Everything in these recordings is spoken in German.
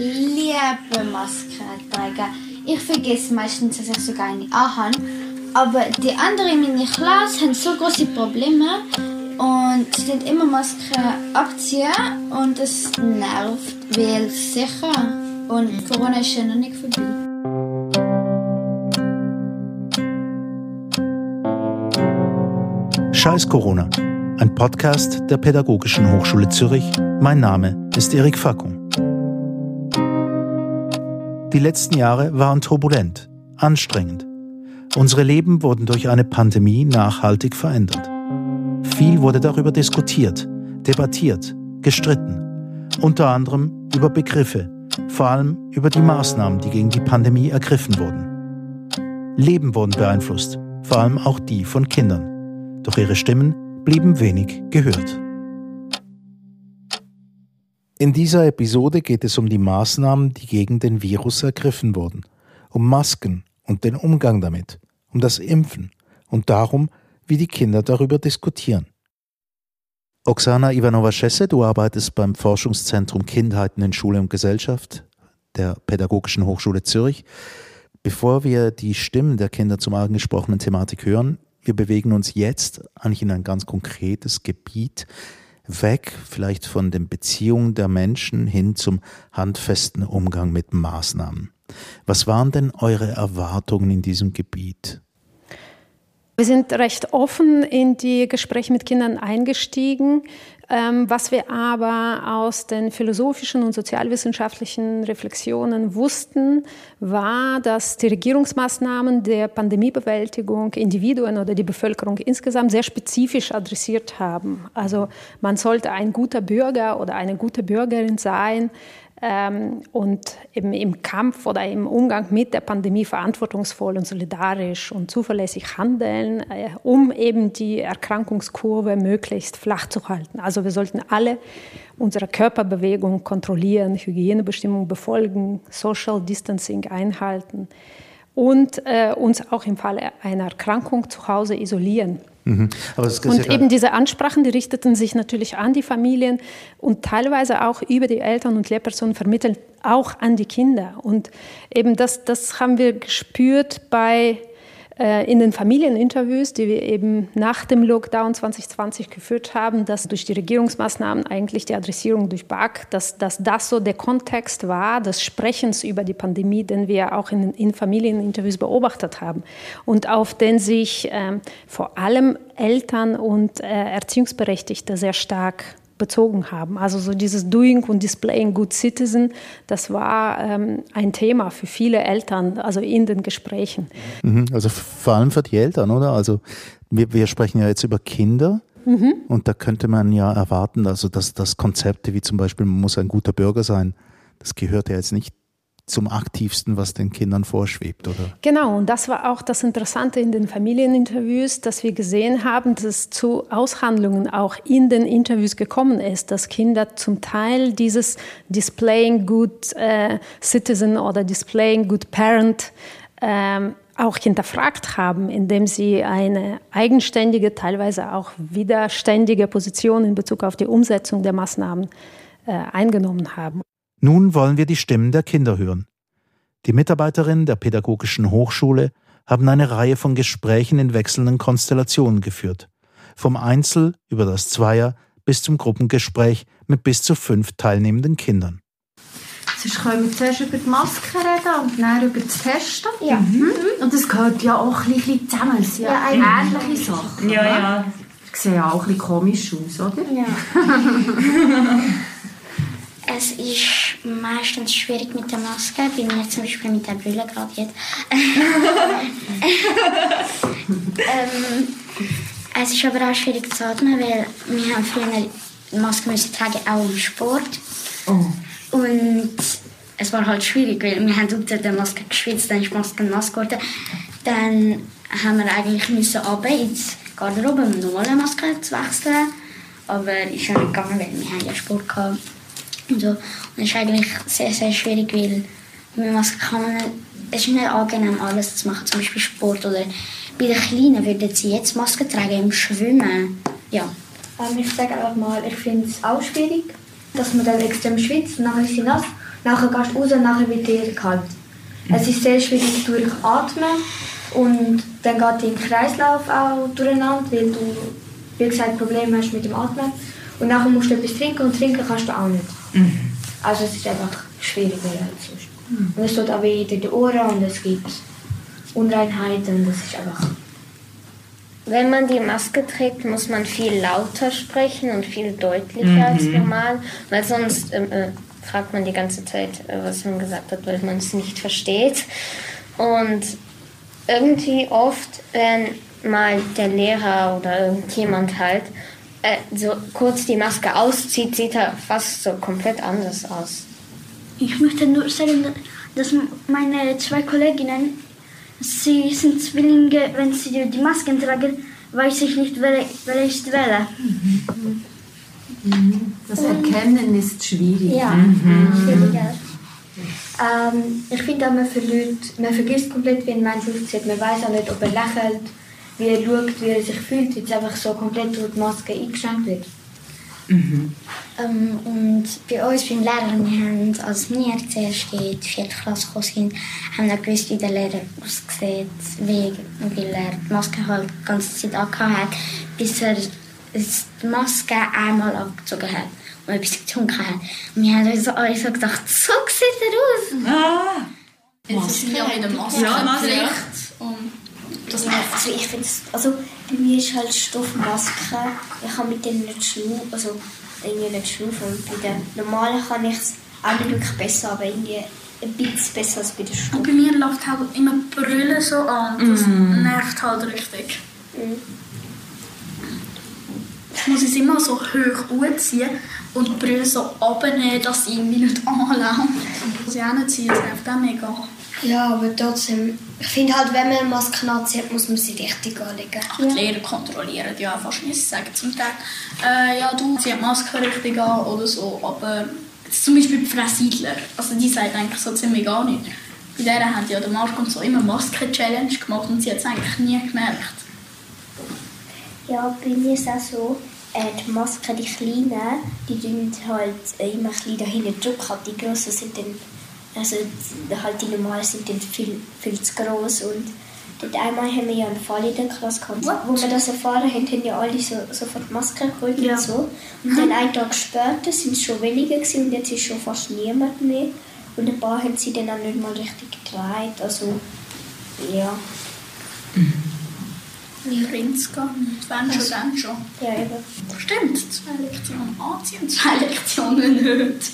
liebe Maske tragen. Ich vergesse meistens, dass ich sogar eine anhabe. Aber die anderen in meiner Klasse haben so große Probleme und sie immer Masken abziehen und das nervt, weil sicher und Corona ist ja noch nicht vorbei. Scheiß Corona, ein Podcast der Pädagogischen Hochschule Zürich. Mein Name ist Erik Fackung. Die letzten Jahre waren turbulent, anstrengend. Unsere Leben wurden durch eine Pandemie nachhaltig verändert. Viel wurde darüber diskutiert, debattiert, gestritten. Unter anderem über Begriffe, vor allem über die Maßnahmen, die gegen die Pandemie ergriffen wurden. Leben wurden beeinflusst, vor allem auch die von Kindern. Doch ihre Stimmen blieben wenig gehört. In dieser Episode geht es um die Maßnahmen, die gegen den Virus ergriffen wurden, um Masken und den Umgang damit, um das Impfen und darum, wie die Kinder darüber diskutieren. Oksana Ivanova-Schesse, du arbeitest beim Forschungszentrum Kindheiten in Schule und Gesellschaft der Pädagogischen Hochschule Zürich. Bevor wir die Stimmen der Kinder zum angesprochenen Thematik hören, wir bewegen uns jetzt eigentlich in ein ganz konkretes Gebiet, weg vielleicht von den Beziehungen der Menschen hin zum handfesten Umgang mit Maßnahmen. Was waren denn eure Erwartungen in diesem Gebiet? Wir sind recht offen in die Gespräche mit Kindern eingestiegen. Ähm, was wir aber aus den philosophischen und sozialwissenschaftlichen Reflexionen wussten, war, dass die Regierungsmaßnahmen der Pandemiebewältigung Individuen oder die Bevölkerung insgesamt sehr spezifisch adressiert haben. Also man sollte ein guter Bürger oder eine gute Bürgerin sein, und eben im Kampf oder im Umgang mit der Pandemie verantwortungsvoll und solidarisch und zuverlässig handeln, äh, um eben die Erkrankungskurve möglichst flach zu halten. Also wir sollten alle unsere Körperbewegung kontrollieren, Hygienebestimmungen befolgen, Social Distancing einhalten und äh, uns auch im Falle einer Erkrankung zu Hause isolieren. Mhm. und ja eben diese Ansprachen, die richteten sich natürlich an die Familien und teilweise auch über die Eltern und Lehrpersonen vermittelt auch an die Kinder. Und eben das, das haben wir gespürt bei in den Familieninterviews, die wir eben nach dem Lockdown 2020 geführt haben, dass durch die Regierungsmaßnahmen eigentlich die Adressierung durch BAG, dass, dass das so der Kontext war des Sprechens über die Pandemie, den wir auch in, in Familieninterviews beobachtet haben. Und auf den sich ähm, vor allem Eltern und äh, Erziehungsberechtigte sehr stark bezogen haben. Also so dieses Doing und Displaying Good Citizen, das war ähm, ein Thema für viele Eltern, also in den Gesprächen. Mhm, also vor allem für die Eltern, oder? Also wir, wir sprechen ja jetzt über Kinder. Mhm. Und da könnte man ja erwarten, also dass, dass Konzepte wie zum Beispiel, man muss ein guter Bürger sein, das gehört ja jetzt nicht zum aktivsten, was den Kindern vorschwebt, oder? Genau, und das war auch das Interessante in den Familieninterviews, dass wir gesehen haben, dass es zu Aushandlungen auch in den Interviews gekommen ist, dass Kinder zum Teil dieses Displaying Good äh, Citizen oder Displaying Good Parent ähm, auch hinterfragt haben, indem sie eine eigenständige, teilweise auch widerständige Position in Bezug auf die Umsetzung der Maßnahmen äh, eingenommen haben. Nun wollen wir die Stimmen der Kinder hören. Die Mitarbeiterinnen der Pädagogischen Hochschule haben eine Reihe von Gesprächen in wechselnden Konstellationen geführt. Vom Einzel über das Zweier bis zum Gruppengespräch mit bis zu fünf teilnehmenden Kindern. Sonst können wir zuerst über die Maske reden und dann über das Testen. Ja. Mhm. Und das gehört ja auch ein bisschen zusammen. Es sind ja, ja ähnliche Sachen. Ja, ja. Das sieht ja auch ein bisschen komisch aus, oder? Ja. Es ist meistens schwierig mit der Maske, bei mir zum Beispiel mit der Brille gerade jetzt. ähm, es ist aber auch schwierig zu atmen, weil wir haben früher Maske müssen tragen, auch im Sport. Oh. Und es war halt schwierig, weil wir haben unter der Maske geschwitzt, dann ist die Maske nass geworden. Dann haben wir eigentlich müssen runter ins Garderobe, um eine normale Maske zu wechseln. Aber ist ja nicht gegangen, weil wir haben ja Sport gehabt. Und, so. und es ist eigentlich sehr, sehr schwierig, weil mit Maske kann es ist nicht angenehm, alles zu machen, zum Beispiel Sport. Oder bei den Kleinen würden sie jetzt Maske tragen im Schwimmen. Ja. Ähm, ich sage einfach mal, ich finde es auch schwierig, dass man dann extrem schwitzt und dann ist sie nass. Nachher gehst du raus und nachher wird dir kalt. Es ist sehr schwierig durch Atmen und dann geht dein Kreislauf auch durcheinander, weil du, wie gesagt, Probleme hast mit dem Atmen. Und nachher musst du etwas trinken und trinken kannst du auch nicht. Also es ist einfach schwieriger als sonst. Und es tut auch weh in den Ohren und es gibt Unreinheiten und das ist einfach... Wenn man die Maske trägt, muss man viel lauter sprechen und viel deutlicher als normal, weil sonst ähm, äh, fragt man die ganze Zeit, äh, was man gesagt hat, weil man es nicht versteht. Und irgendwie oft, wenn mal der Lehrer oder irgendjemand halt äh, so kurz die Maske auszieht, sieht er fast so komplett anders aus. Ich möchte nur sagen, dass meine zwei Kolleginnen, sie sind Zwillinge, wenn sie die Masken tragen, weiß ich nicht, wer, wer ist welche. Das Erkennen ist schwierig. Ja, schwieriger. Ähm, ich finde auch, man, verliert, man vergisst komplett, wie ein Mensch aussieht. Man weiß auch nicht, ob er lächelt, wie er schaut, wie er sich fühlt, weil es einfach so komplett durch die Maske eingeschränkt wird. Ähm, und bei uns beim Lehrer, wir haben, als wir zuerst in die vierte Klasse gekommen sind, haben wir gewusst, wie der Lehrer aussieht, wie, weil er die Maske halt die ganze Zeit angehabt hat, bis er die Maske einmal abgezogen hat und etwas getrunken hat. Und wir haben uns alle so gedacht, so sieht er aus. Jetzt sind ja mit der Maske Ja, Maske. Pflicht. Das also ich finde also bei mir ist halt Stoffmaske, ich kann mit denen nicht schnaufen, also irgendwie nicht schnaufen. Und bei den normalen kann ich es auch nicht wirklich besser, aber irgendwie ein bisschen besser als bei den Stoff. Und bei mir läuft halt immer die Brille so an. Das nervt halt richtig. Ich muss es immer so hoch hochziehen und die Brille so abnehmen, dass sie irgendwie nicht anlangt. Was ich auch nicht ziehe, das nervt auch mega. Ja, aber trotzdem, ich finde halt, wenn man eine Maske anzieht, muss man sie richtig anlegen. Ach, die Lehrer kontrollieren ja fast nicht. Sie sagen zum Teil, äh, ja, du ziehst die Maske richtig an oder so. Aber zum Beispiel die Frau Siedler, also die sagt eigentlich so ziemlich gar nicht. Bei der haben ja der Marco und so immer Masken-Challenge gemacht und sie hat es eigentlich nie gemerkt. Ja, bei mir ist es auch so, äh, die Masken, die kleinen, die tun halt äh, immer ein bisschen da hinten drücken. Die grossen sind dann, also die- halt die normalen sind dann viel, viel zu gross. Und dort einmal haben wir ja einen Fall in der Klasse gehabt, wo wir das erfahren haben, haben ja alle so, sofort Masken geholt Ja. und so. Und dann einen Tag später sind es schon weniger gewesen und jetzt ist schon fast niemand mehr. Und ein paar haben sie dann auch nicht mal richtig getragen. Also, ja. Wie rinnt gar nicht. Wenn schon, dann schon. Ja, eben. Stimmt, zwei Lektionen anziehen zwei Lektionen nicht.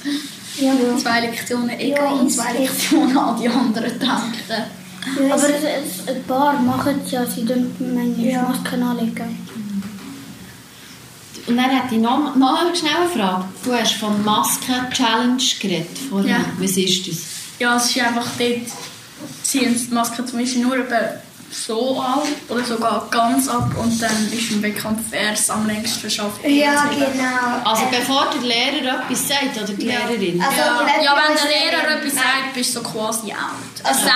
Ja. Zwei Lektionen egal Ja, und zwei. Lektionen an die anderen denken. Aber es, es, ein paar machen es ja, sie tun manchmal Masken anlegen. Und dann hätte ich noch, noch eine schnelle Frage. Du hast von Masken-Challenge geredet vorhin. Ja. Was ist das? Ja, es ist einfach dort, ziehen die Maske zum Beispiel nur etwa so an oder sogar ganz ab und dann ist im Wettkampf, wer es am längsten verschafft. Ja, genau. Also bevor der Lehrer etwas sagt, oder die Lehrerin? Also, Ja, ja, wenn der Lehrer etwas sagt, bist du so quasi out. Es sei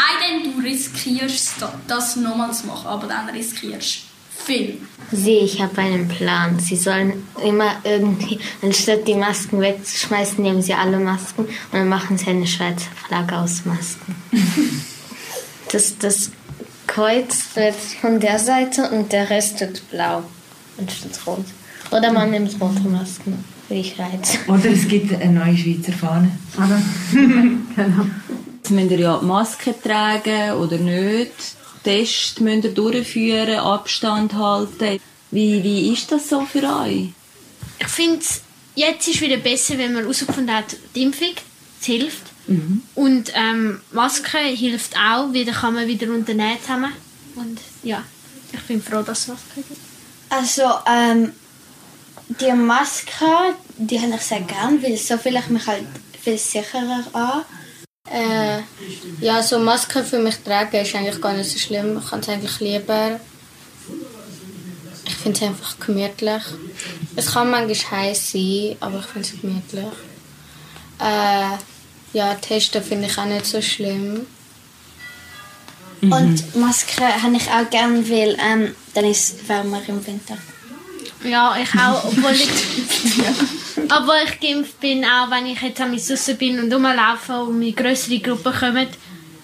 denn, du riskierst da- das nochmal zu machen, aber dann riskierst du viel. Sie, ich habe einen Plan. Sie sollen immer irgendwie, anstatt die Masken wegzuschmeißen, nehmen sie alle Masken und dann machen sie eine Schweizer Flagge aus Masken. das, das Kreuz wird von der Seite und der Rest wird blau anstatt rot. Oder man nimmt rote Masken, wie ich reiz. Oder es gibt eine neue Schweizer Fahne. Jetzt müsst ihr ja die Maske tragen oder nicht. Test müsst ihr durchführen, Abstand halten. Wie, wie ist das so für euch? Ich finde, jetzt ist wieder besser, wenn man herausgefunden hat, die Impfung hilft. Und ähm, Maske hilft auch, dann kann man wieder unternehmen zusammen. Und ja, ich bin froh, dass es Maske gibt. Also, ähm, die Maske, die habe ich sehr gern, weil so fühle ich mich halt viel sicherer an. Äh, ja, so Maske für mich tragen ist eigentlich gar nicht so schlimm. Ich kann es eigentlich lieber. Ich finde es einfach gemütlich. Es kann manchmal heiß sein, aber ich finde es gemütlich. Äh, ja, Testen finde ich auch nicht so schlimm. Und Maske habe ich auch gern, weil ähm, dann ist es wärmer im Winter. Ja, ich auch, obwohl ich... Aber ich geimpft bin, auch wenn ich jetzt an mich draussen bin und rumlaufe und meine größere Gruppen kommen,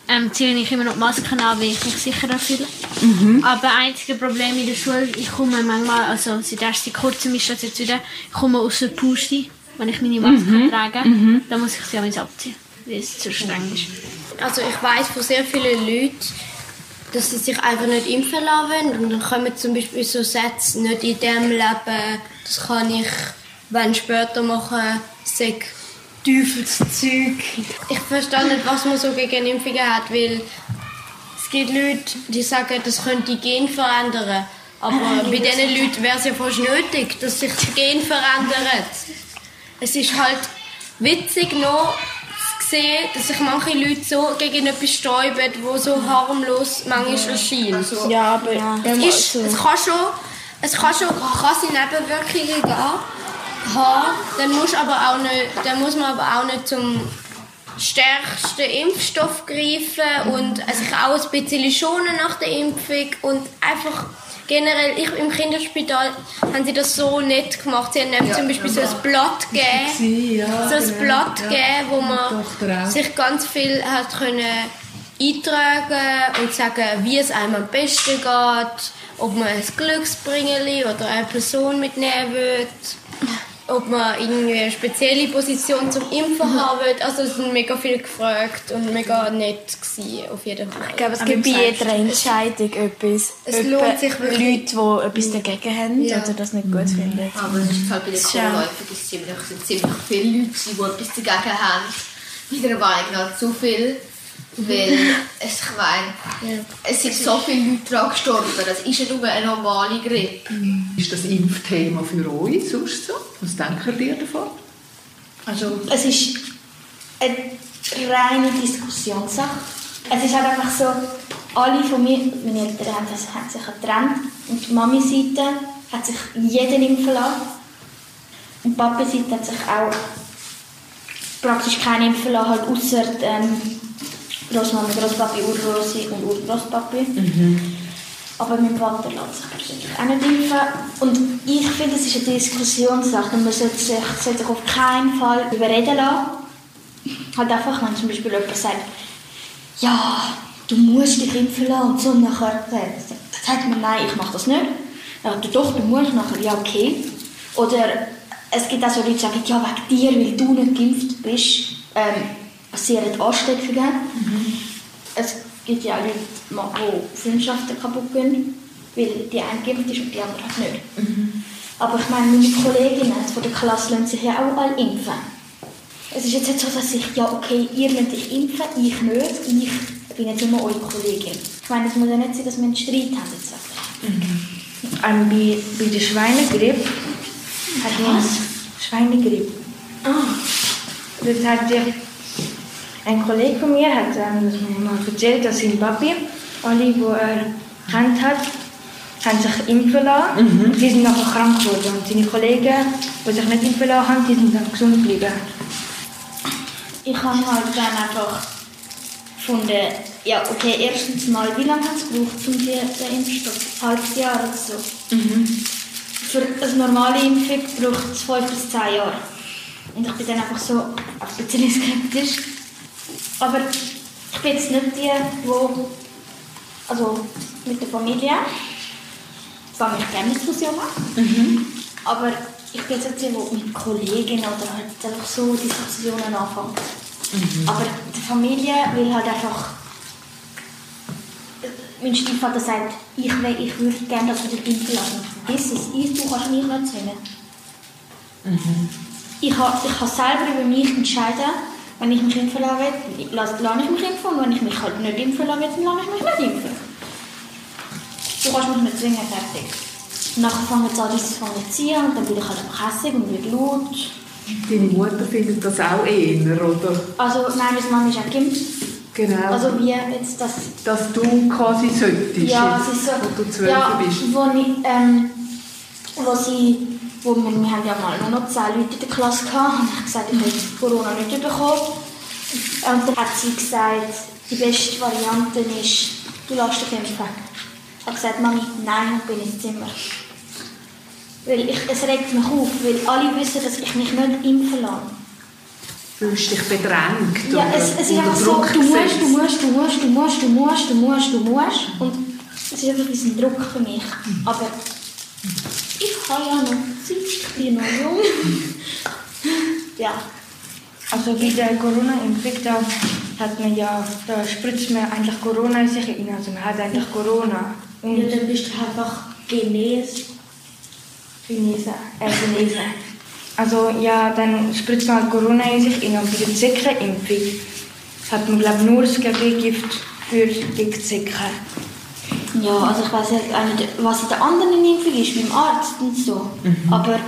ähm, ziehe ich immer noch die Masken an, weil ich mich sicherer fühle. Mhm. Aber einzige Problem in der Schule, ich komme manchmal, also seit erst seit kurzem ist das jetzt wieder, ich komme aus der Puste, wenn ich meine Maske Mhm. trage, Mhm. dann muss ich sie auch abziehen, weil es zu streng ist. Also ich weiß von sehr vielen Leuten, dass sie sich einfach nicht impfen lassen wollen. und dann kommen zum Beispiel so Sätze, nicht in diesem Leben, das kann ich, wenn später machen, sag Teufelszeug. Ich verstehe nicht, was man so gegen Impfungen hat, weil es gibt Leute, die sagen, das könnte die Gen verändern. Aber bei diesen Leuten wäre es ja fast nötig, dass sich das Gen verändert. Es ist halt witzig noch zu sehen, dass sich manche Leute so gegen etwas sträuben, wo so harmlos manchmal erscheint. Ja, aber es, ist, es kann schon, es kann schon krasse Nebenwirkungen geben, haben. Dann muss, aber auch nicht, dann muss man aber auch nicht zum stärksten Impfstoff greifen und sich auch ein bisschen schonen nach der Impfung und einfach generell, ich, im Kinderspital haben sie das so nett gemacht. Sie haben nämlich Ja. zum Beispiel so ein Blatt gegeben, Ja, so ein genau. Blatt Ja. gegeben, wo man sich ganz viel hat können eintragen und sagen, wie es einem am besten geht, ob man ein Glücksbringeli oder eine Person mitnehmen will, ob man irgendwie eine spezielle Position zum Impfen haben will. Also es sind mega viele gefragt und mega nett gewesen, auf jeden Fall. Ich glaube, es gibt bei jeder Entscheidung etwas. Es Etwa lohnt sich wirklich. Leute, die etwas dagegen haben Ja. oder das nicht gut finden. Aber es ist halt bei den es ziemlich, ziemlich viele Leute, die etwas dagegen haben. Meiner Meinung nach zu viel. Weil es, ich meine, es sind so viele Leute daran gestorben. Das ist ja nur eine normale Grippe. Ist das Impfthema für euch sonst so? Was denkt ihr davon? Also, es ist eine reine Diskussionssache. Es ist halt einfach so, alle von mir, meine Eltern haben, das, haben sich getrennt und die Mami-Seite hat sich jeden impfen lassen. Und die Papi-Seite hat sich auch praktisch keinen impfen lassen, halt außer ähm, Großmama, Großpapi, Urgroßi und Urgroßpapi. Aber mein Vater lässt sich persönlich auch nicht impfen. Und ich finde, es ist eine Diskussionssache. Man sollte sich, sollte sich auf keinen Fall überreden lassen. Halt einfach, wenn zum Beispiel jemand sagt, ja, du musst dich impfen lassen und so nachher sagt- sagt man, nein, ich mache das nicht. Ja, du doch, du musst nachher, ja, okay. Oder es gibt auch so Leute, die sagen, ja, wegen dir, weil du nicht geimpft bist, ähm, passieren Ansteckungen. Es gibt ja auch Leute, die Freundschaften kaputt gehen, weil die eine geimpft ist und die andere halt nicht. Aber ich meine, meine Kolleginnen von der Klasse lassen sich ja auch alle impfen. Es ist jetzt nicht so, dass ich, ja okay, ihr lasst euch impfen, ich nicht, ich bin jetzt immer eure Kollegin. Ich meine, es muss ja nicht sein, dass wir einen Streit haben jetzt. Ähm, bei, bei der Schweinegrippe hat was? Schweinegrippe. Ah. Das hat ja ein Kollege von mir hat ähm, das mir mal erzählt, dass sein Papi, alle, die er kennt hat, haben sich impfen lassen. Und die sind nachher krank geworden. Und seine Kollegen, die sich nicht impfen lassen haben, die sind dann gesund geblieben. Ich habe halt dann einfach gefunden, ja okay, erstens mal, wie lange hat es gebraucht, um die, den Impfstoff? Ein halbes Jahr oder so. Für eine normale Impfung braucht es 5 bis 10 Jahre. Und ich bin dann einfach so ein bisschen skeptisch. Aber ich bin jetzt nicht die, wo also mit der Familie fange ich gerne Diskussionen an. Aber ich bin jetzt nicht die, die mit Kollegen oder halt einfach so Diskussionen anfangen. Aber die Familie will halt einfach. Mein Stiefvater sagt, ich, will, ich würde gerne, dass wir dich impfen lassen. Vergiss es, ich, du kannst mich nicht zwingen. Ich, ha- ich kann selber über mich entscheiden, wenn ich mich impfen lasse, lasse ich mich impfen und wenn ich mich halt nicht impfen lassen will, dann lasse ich mich nicht impfen. Du kannst mich nicht zwingen, fertig. Nachher fangen sie an, mir zu ziehen und dann bin ich halt hässig und wird laut. Deine Mutter findet das auch eher, oder? Also nein, meine Mama ist auch geimpft. Genau. Also wie jetzt das... Dass du quasi solltest, Ja, jetzt, so... wo du zwölf ja, bist. Wo, ich, ähm, wo sie... Wo wir, wir haben ja mal nur noch 10 Leute in der Klasse gehabt, und ich habe gesagt, ich habe Corona nicht bekommen. Und dann hat sie gesagt, die beste Variante ist, du lässt dich impfen. Ich habe gesagt, Mami, nein, ich bin ins Zimmer. Weil ich, es regt mich auf, weil alle wissen, dass ich mich nicht impfen lasse. Fühlst dich bedrängt Ja, es, es ist einfach so, Druck du musst, du musst, du musst, du musst, du musst, du musst, du musst. Und es ist einfach ein Druck für mich. Aber ja noch noch jung. ja. Also bei der Corona-Impfung, da hat man ja, da spritzt man eigentlich Corona in sich rein. Also man hat eigentlich Corona. Und Ja, dann bist du einfach genesen. Genesen, äh, genesen. Also ja, dann spritzt man halt Corona in sich rein. Und bei der Zeckenimpfung hat man glaube ich nur das Gegengift für die Zecken. Ja, also ich weiß auch nicht, was in der anderen Impfung ist, beim Arzt und so. Aber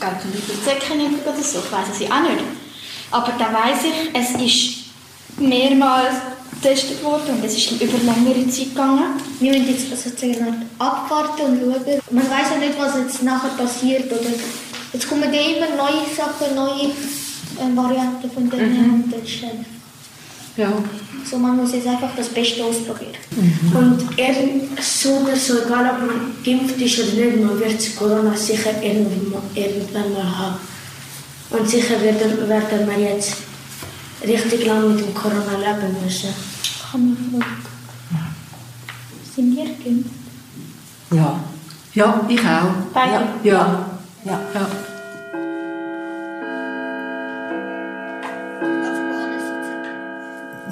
ganz zum Beispiel die Zeckenimpfung oder so, ich weiß es auch nicht. Aber da weiß ich, es ist mehrmals getestet worden und es ist über längere Zeit gegangen. Wir müssen jetzt sozusagen abwarten und schauen. Man weiß ja nicht, was jetzt nachher passiert. Oder jetzt kommen ja immer neue Sachen, neue äh, Varianten von denen. Mhm. Und das ist einfach Ja. so, man muss jetzt einfach das Beste ausprobieren. Und eben so oder so, egal ob man geimpft ist oder nicht, man wird Corona sicher irgendwann, mal haben. Und sicher werden, werden wir jetzt richtig lange mit dem Corona leben müssen. Habe mich gefragt, sind wir geimpft? Ja. Ja, ich auch. Beide? Ja. Ja. ja.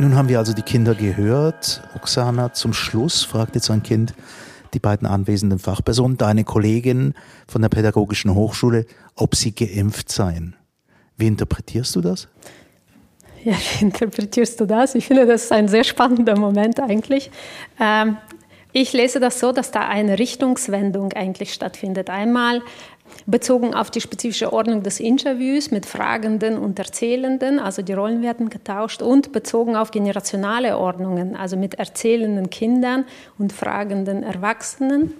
Nun haben wir also die Kinder gehört. Oksana, zum Schluss fragt jetzt ein Kind die beiden anwesenden Fachpersonen, deine Kollegin von der Pädagogischen Hochschule, ob sie geimpft seien. Wie interpretierst du das? Ja, wie interpretierst du das? Ich finde, das ist ein sehr spannender Moment eigentlich. Ähm, ich lese das so, dass da eine Richtungswendung eigentlich stattfindet. Einmal bezogen auf die spezifische Ordnung des Interviews mit Fragenden und Erzählenden, also die Rollen werden getauscht, und bezogen auf generationale Ordnungen, also mit erzählenden Kindern und fragenden Erwachsenen.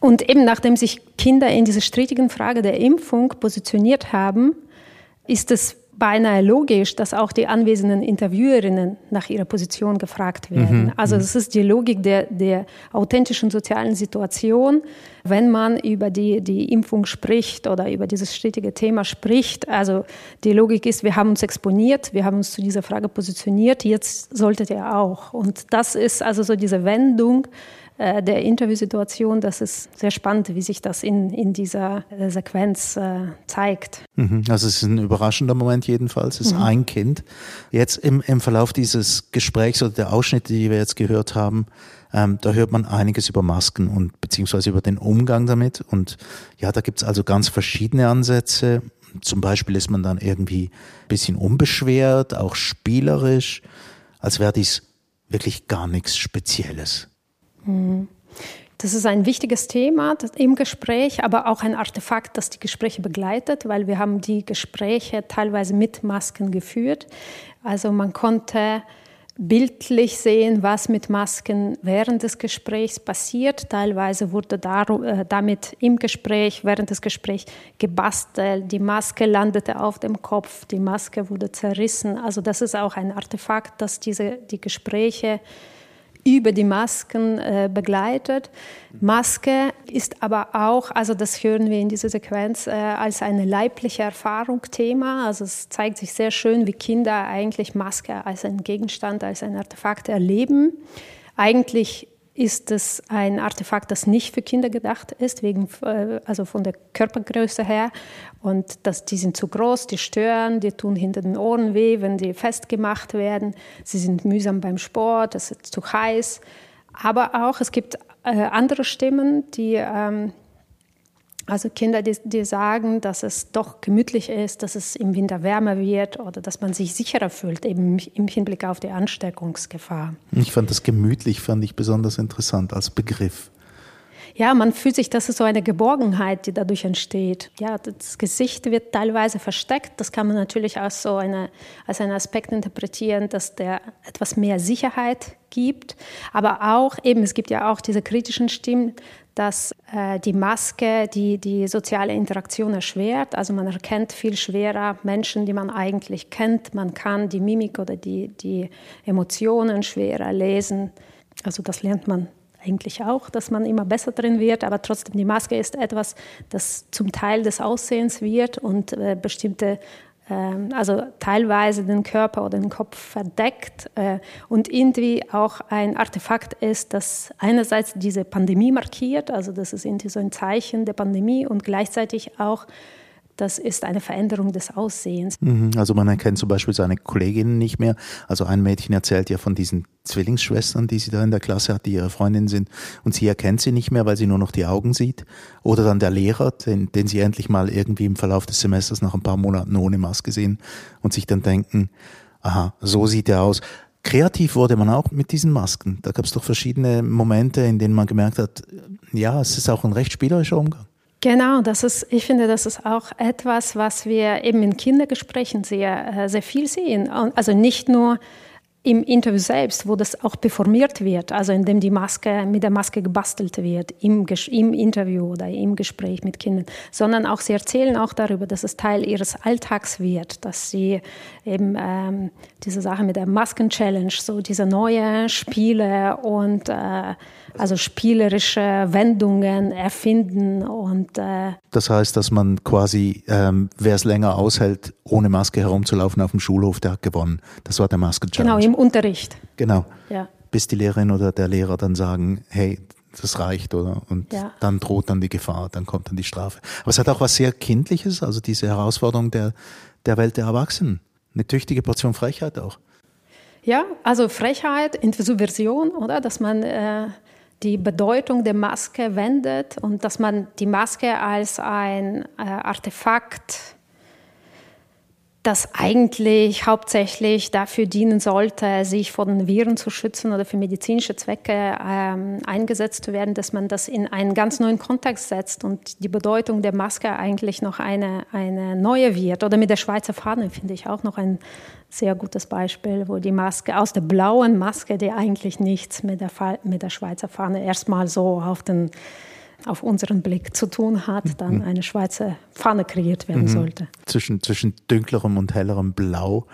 Und eben nachdem sich Kinder in dieser strittigen Frage der Impfung positioniert haben, ist es beinahe logisch, dass auch die anwesenden Interviewerinnen nach ihrer Position gefragt werden. Mhm, Also mhm. das ist die Logik der, der authentischen sozialen Situation, wenn man über die, die Impfung spricht oder über dieses strittige Thema spricht. Also die Logik ist, wir haben uns exponiert, wir haben uns zu dieser Frage positioniert, jetzt solltet ihr auch. Und das ist also so diese Wendung äh, der Interviewsituation, das ist sehr spannend, wie sich das in, in dieser äh, Sequenz äh, zeigt. Mhm. Also es ist ein überraschender Moment jedenfalls. Es ist Mhm. ein Kind. Jetzt im, im Verlauf dieses Gesprächs oder der Ausschnitte, die wir jetzt gehört haben, ähm, da hört man einiges über Masken und beziehungsweise über den Umgang damit. Und ja, da gibt's also ganz verschiedene Ansätze. Zum Beispiel ist man dann irgendwie ein bisschen unbeschwert, auch spielerisch, als wäre dies wirklich gar nichts Spezielles. Das ist ein wichtiges Thema im Gespräch, aber auch ein Artefakt, das die Gespräche begleitet, weil wir haben die Gespräche teilweise mit Masken geführt. Also man konnte bildlich sehen, was mit Masken während des Gesprächs passiert. Teilweise wurde äh, damit im Gespräch, während des Gesprächs gebastelt. Die Maske landete auf dem Kopf, die Maske wurde zerrissen. Also das ist auch ein Artefakt, das diese, die Gespräche über die Masken äh, begleitet. Maske ist aber auch, also das hören wir in dieser Sequenz, äh, als eine leibliche Erfahrung Thema. Also es zeigt sich sehr schön, wie Kinder eigentlich Maske als einen Gegenstand, als ein Artefakt erleben. Eigentlich ist es ein Artefakt, das nicht für Kinder gedacht ist, wegen, äh, also von der Körpergröße her. Und das, die sind zu groß, die stören, die tun hinter den Ohren weh, wenn die festgemacht werden. Sie sind mühsam beim Sport, es ist zu heiß. Aber auch, es gibt äh, andere Stimmen, die, ähm, also Kinder, die, die sagen, dass es doch gemütlich ist, dass es im Winter wärmer wird oder dass man sich sicherer fühlt, eben im Hinblick auf die Ansteckungsgefahr. Ich fand das gemütlich, fand ich besonders interessant als Begriff. Ja, man fühlt sich, das ist so eine Geborgenheit, die dadurch entsteht. Ja, das Gesicht wird teilweise versteckt. Das kann man natürlich als so eine, als einen Aspekt interpretieren, dass der etwas mehr Sicherheit gibt. Aber auch eben, es gibt ja auch diese kritischen Stimmen, dass äh, die Maske die, die soziale Interaktion erschwert. Also man erkennt viel schwerer Menschen, die man eigentlich kennt. Man kann die Mimik oder die, die Emotionen schwerer lesen. Also das lernt man eigentlich auch, dass man immer besser drin wird, aber trotzdem die Maske ist etwas, das zum Teil des Aussehens wird und äh, bestimmte also teilweise den Körper oder den Kopf verdeckt äh, und irgendwie auch ein Artefakt ist, das einerseits diese Pandemie markiert, also das ist irgendwie so ein Zeichen der Pandemie und gleichzeitig auch das ist eine Veränderung des Aussehens. Mhm, also man erkennt zum Beispiel seine Kolleginnen nicht mehr. Also ein Mädchen erzählt ja von diesen Zwillingsschwestern, die sie da in der Klasse hat, die ihre Freundinnen sind. Und sie erkennt sie nicht mehr, weil sie nur noch die Augen sieht. Oder dann der Lehrer, den, den sie endlich mal irgendwie im Verlauf des Semesters nach ein paar Monaten ohne Maske sehen und sich dann denken, aha, so sieht er aus. Kreativ wurde man auch mit diesen Masken. Da gab es doch verschiedene Momente, in denen man gemerkt hat, ja, es ist auch ein recht spielerischer Umgang. Genau, das ist, ich finde, das ist auch etwas, was wir eben in Kindergesprächen sehr, äh, sehr viel sehen. Also nicht nur im Interview selbst, wo das auch performiert wird, also indem die Maske mit der Maske gebastelt wird im, im Interview oder im Gespräch mit Kindern, sondern auch sie erzählen auch darüber, dass es Teil ihres Alltags wird, dass sie eben ähm, diese Sache mit der Masken-Challenge, so diese neue Spiele und äh, also spielerische Wendungen erfinden und äh das heißt, dass man quasi, ähm, wer es länger aushält, ohne Maske herumzulaufen auf dem Schulhof, der hat gewonnen. Das war der Masken-Challenge. Genau, im Unterricht. Genau. Ja. Bis die Lehrerin oder der Lehrer dann sagen, hey, das reicht, oder? Und ja. dann droht dann die Gefahr, dann kommt dann die Strafe. Aber es hat auch was sehr Kindliches, also diese Herausforderung der, der Welt der Erwachsenen. Eine tüchtige Portion Frechheit auch. Ja, also Frechheit, Subversion, oder? Dass man äh, die Bedeutung der Maske wendet und dass man die Maske als ein äh, Artefakt das eigentlich hauptsächlich dafür dienen sollte, sich vor den Viren zu schützen oder für medizinische Zwecke ähm, eingesetzt zu werden, dass man das in einen ganz neuen Kontext setzt und die Bedeutung der Maske eigentlich noch eine, eine neue wird. Oder mit der Schweizer Fahne finde ich auch noch ein sehr gutes Beispiel, wo die Maske aus der blauen Maske, die eigentlich nichts mit der, mit der Schweizer Fahne erstmal so auf den auf unseren Blick zu tun hat, dann mhm. eine Schweizer Fahne kreiert werden mhm. sollte. Zwischen, zwischen dünklerem und hellerem Blau.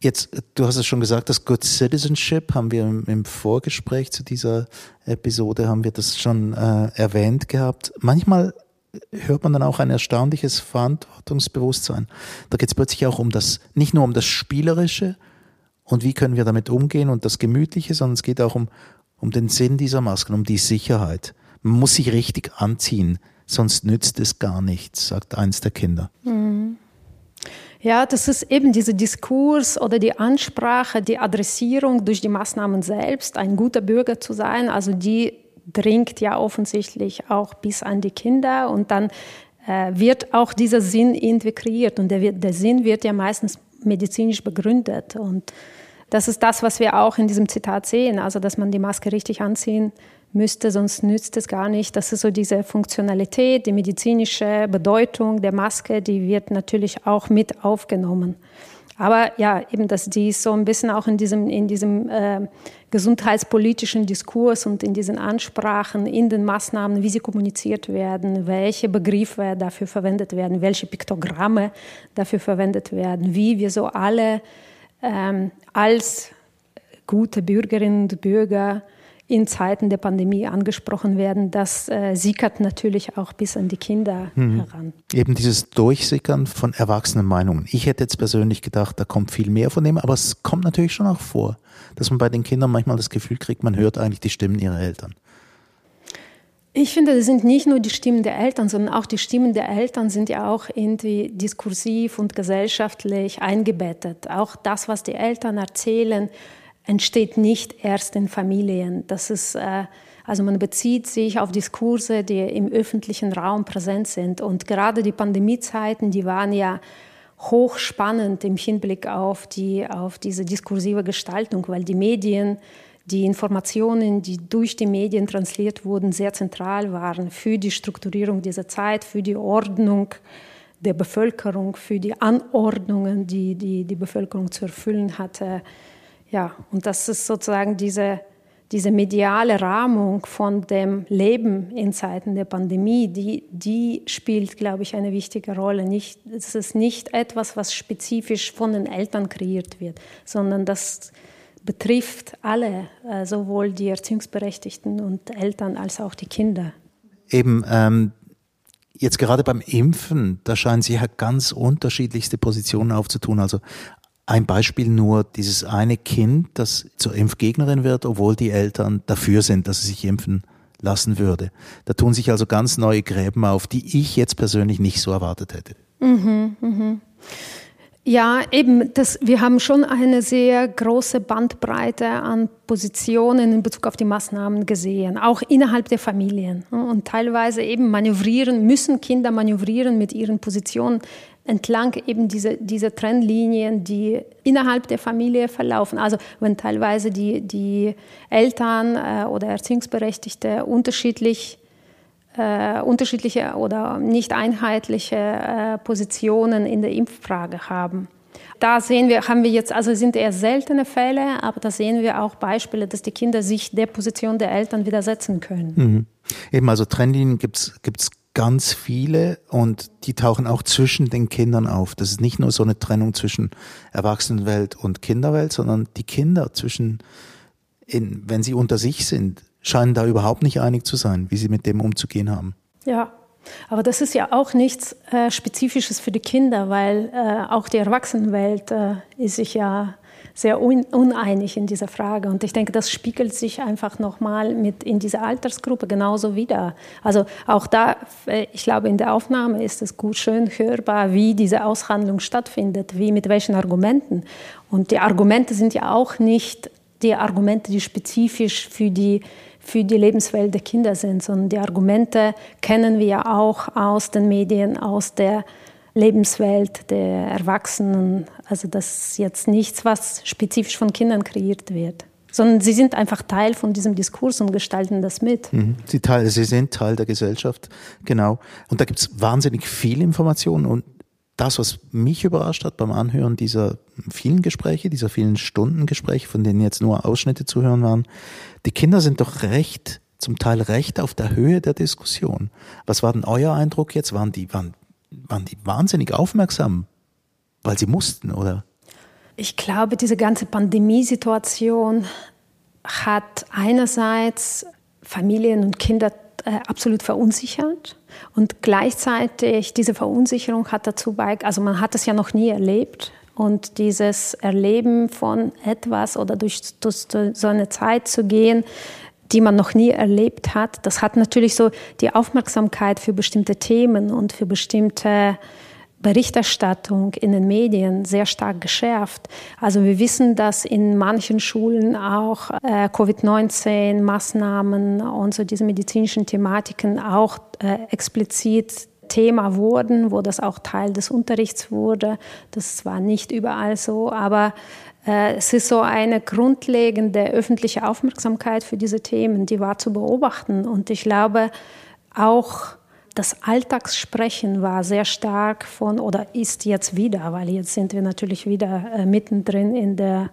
Jetzt, du hast es schon gesagt, das Good Citizenship haben wir im, im Vorgespräch zu dieser Episode, haben wir das schon äh, erwähnt gehabt. Manchmal hört man dann auch ein erstaunliches Verantwortungsbewusstsein. Da geht es plötzlich auch um das, nicht nur um das Spielerische und wie können wir damit umgehen und das Gemütliche, sondern es geht auch um, um den Sinn dieser Masken, um die Sicherheit. Man muss sich richtig anziehen, sonst nützt es gar nichts, sagt eins der Kinder. Mhm. Ja, das ist eben dieser Diskurs oder die Ansprache, die Adressierung durch die Maßnahmen selbst, ein guter Bürger zu sein. Also die dringt ja offensichtlich auch bis an die Kinder und dann äh, wird auch dieser Sinn integriert und der, wird, der Sinn wird ja meistens medizinisch begründet und das ist das, was wir auch in diesem Zitat sehen, also dass man die Maske richtig anziehen müsste, sonst nützt es gar nicht. Das ist so diese Funktionalität, die medizinische Bedeutung der Maske, die wird natürlich auch mit aufgenommen. Aber ja, eben, dass die so ein bisschen auch in diesem, in diesem äh, gesundheitspolitischen Diskurs und in diesen Ansprachen, in den Maßnahmen, wie sie kommuniziert werden, welche Begriffe dafür verwendet werden, welche Piktogramme dafür verwendet werden, wie wir so alle ähm, als gute Bürgerinnen und Bürger in Zeiten der Pandemie angesprochen werden, das äh, sickert natürlich auch bis an die Kinder mhm. heran. Eben dieses Durchsickern von erwachsenen Meinungen. Ich hätte jetzt persönlich gedacht, da kommt viel mehr von dem, aber es kommt natürlich schon auch vor, dass man bei den Kindern manchmal das Gefühl kriegt, man hört eigentlich die Stimmen ihrer Eltern. Ich finde, das sind nicht nur die Stimmen der Eltern, sondern auch die Stimmen der Eltern sind ja auch irgendwie diskursiv und gesellschaftlich eingebettet. Auch das, was die Eltern erzählen, entsteht nicht erst in Familien. Das ist, äh, also man bezieht sich auf Diskurse, die im öffentlichen Raum präsent sind. Und gerade die Pandemiezeiten, die waren ja hochspannend im Hinblick auf, die, auf diese diskursive Gestaltung, weil die Medien, die Informationen, die durch die Medien transliert wurden, sehr zentral waren für die Strukturierung dieser Zeit, für die Ordnung der Bevölkerung, für die Anordnungen, die die, die Bevölkerung zu erfüllen hatte. Ja, und das ist sozusagen diese, diese mediale Rahmung von dem Leben in Zeiten der Pandemie, die, die spielt, glaube ich, eine wichtige Rolle. Nicht, es ist nicht etwas, was spezifisch von den Eltern kreiert wird, sondern das betrifft alle, äh, sowohl die Erziehungsberechtigten und Eltern als auch die Kinder. Eben, ähm, jetzt gerade beim Impfen, da scheinen Sie ja ganz unterschiedlichste Positionen aufzutun. Also ein Beispiel nur, dieses eine Kind, das zur Impfgegnerin wird, obwohl die Eltern dafür sind, dass es sich impfen lassen würde. Da tun sich also ganz neue Gräben auf, die ich jetzt persönlich nicht so erwartet hätte. Mhm, mhm. Ja, eben, das, wir haben schon eine sehr große Bandbreite an Positionen in Bezug auf die Maßnahmen gesehen, auch innerhalb der Familien. Und teilweise eben manövrieren, müssen Kinder manövrieren mit ihren Positionen entlang eben diese, diese Trennlinien, die innerhalb der Familie verlaufen. Also wenn teilweise die, die Eltern äh, oder Erziehungsberechtigte unterschiedlich äh, unterschiedliche oder nicht einheitliche äh, Positionen in der Impffrage haben. Da sehen wir, haben wir jetzt, also sind eher seltene Fälle, aber da sehen wir auch Beispiele, dass die Kinder sich der Position der Eltern widersetzen können. Mhm. Eben, also Trennlinien gibt's gibt's ganz viele und die tauchen auch zwischen den Kindern auf. Das ist nicht nur so eine Trennung zwischen Erwachsenenwelt und Kinderwelt, sondern die Kinder zwischen, in, wenn sie unter sich sind, scheinen da überhaupt nicht einig zu sein, wie sie mit dem umzugehen haben. Ja, aber das ist ja auch nichts äh, Spezifisches für die Kinder, weil äh, auch die Erwachsenenwelt äh, ist sich ja sehr un uneinig in dieser Frage. Und ich denke, das spiegelt sich einfach nochmal mit in dieser Altersgruppe genauso wieder. Also auch da, äh, ich glaube, in der Aufnahme ist es gut schön hörbar, wie diese Aushandlung stattfindet, wie mit welchen Argumenten. Und die Argumente sind ja auch nicht die Argumente, die spezifisch für die für die Lebenswelt der Kinder sind, sondern die Argumente kennen wir ja auch aus den Medien, aus der Lebenswelt der Erwachsenen. Also das ist jetzt nichts, was spezifisch von Kindern kreiert wird sondern sie sind einfach Teil von diesem Diskurs und gestalten das mit. Mhm. Sie, teil, sie sind Teil der Gesellschaft, genau. Und da gibt es wahnsinnig viel Information und das, was mich überrascht hat beim Anhören dieser vielen Gespräche, dieser vielen Stundengespräche, von denen jetzt nur Ausschnitte zu hören waren, die Kinder sind doch recht, zum Teil recht auf der Höhe der Diskussion. Was war denn euer Eindruck jetzt? Waren die, waren waren die wahnsinnig aufmerksam, weil sie mussten, oder? Ich glaube, diese ganze Pandemiesituation hat einerseits Familien und Kinder äh, absolut verunsichert und gleichzeitig diese Verunsicherung hat dazu beigetragen, also man hat es ja noch nie erlebt und dieses Erleben von etwas oder durch, durch so eine Zeit zu gehen, die man noch nie erlebt hat. Das hat natürlich so die Aufmerksamkeit für bestimmte Themen und für bestimmte Berichterstattung in den Medien sehr stark geschärft. Also wir wissen, dass in manchen Schulen auch äh, Covid-19-Maßnahmen und so diese medizinischen Thematiken auch äh, explizit Thema wurden, wo das auch Teil des Unterrichts wurde. Das war nicht überall so, aber äh, es ist so eine grundlegende öffentliche Aufmerksamkeit für diese Themen, die war zu beobachten. Und ich glaube, auch das Alltagssprechen war sehr stark von oder ist jetzt wieder, weil jetzt sind wir natürlich wieder äh, mittendrin in der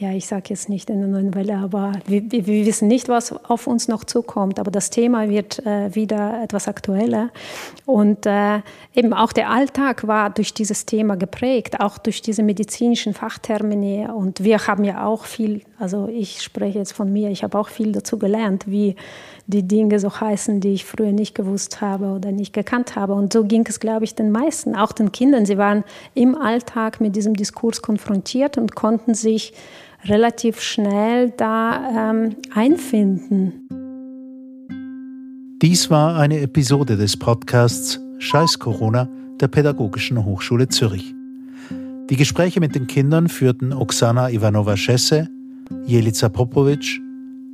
ja, ich sage jetzt nicht in der neuen Welle, aber wir, wir, wissen nicht, was auf uns noch zukommt. Aber das Thema wird äh, wieder etwas aktueller. Und äh, eben auch der Alltag war durch dieses Thema geprägt, auch durch diese medizinischen Fachtermini. Und wir haben ja auch viel, also ich spreche jetzt von mir, ich habe auch viel dazu gelernt, wie die Dinge so heißen, die ich früher nicht gewusst habe oder nicht gekannt habe. Und so ging es, glaube ich, den meisten, auch den Kindern. Sie waren im Alltag mit diesem Diskurs konfrontiert und konnten sich relativ schnell da ähm, einfinden. Dies war eine Episode des Podcasts Scheiß Corona der Pädagogischen Hochschule Zürich. Die Gespräche mit den Kindern führten Oksana Ivanova-Schesse, Jelica Popovic,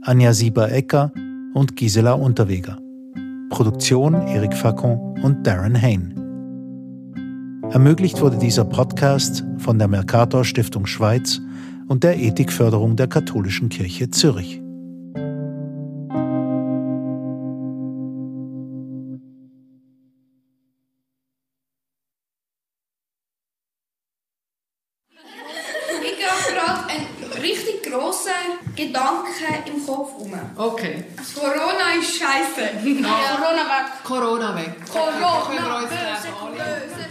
Anja Sieber-Ecker und Gisela Unterweger. Produktion Erik Facon und Darren Hain. Ermöglicht wurde dieser Podcast von der Mercator Stiftung Schweiz und der Ethikförderung der Katholischen Kirche Zürich. Ich habe gerade einen richtig grossen Gedanken im Kopf rum. Okay. Corona ist scheiße. Ja. Corona weg. Corona weg. Corona uns böse, böse.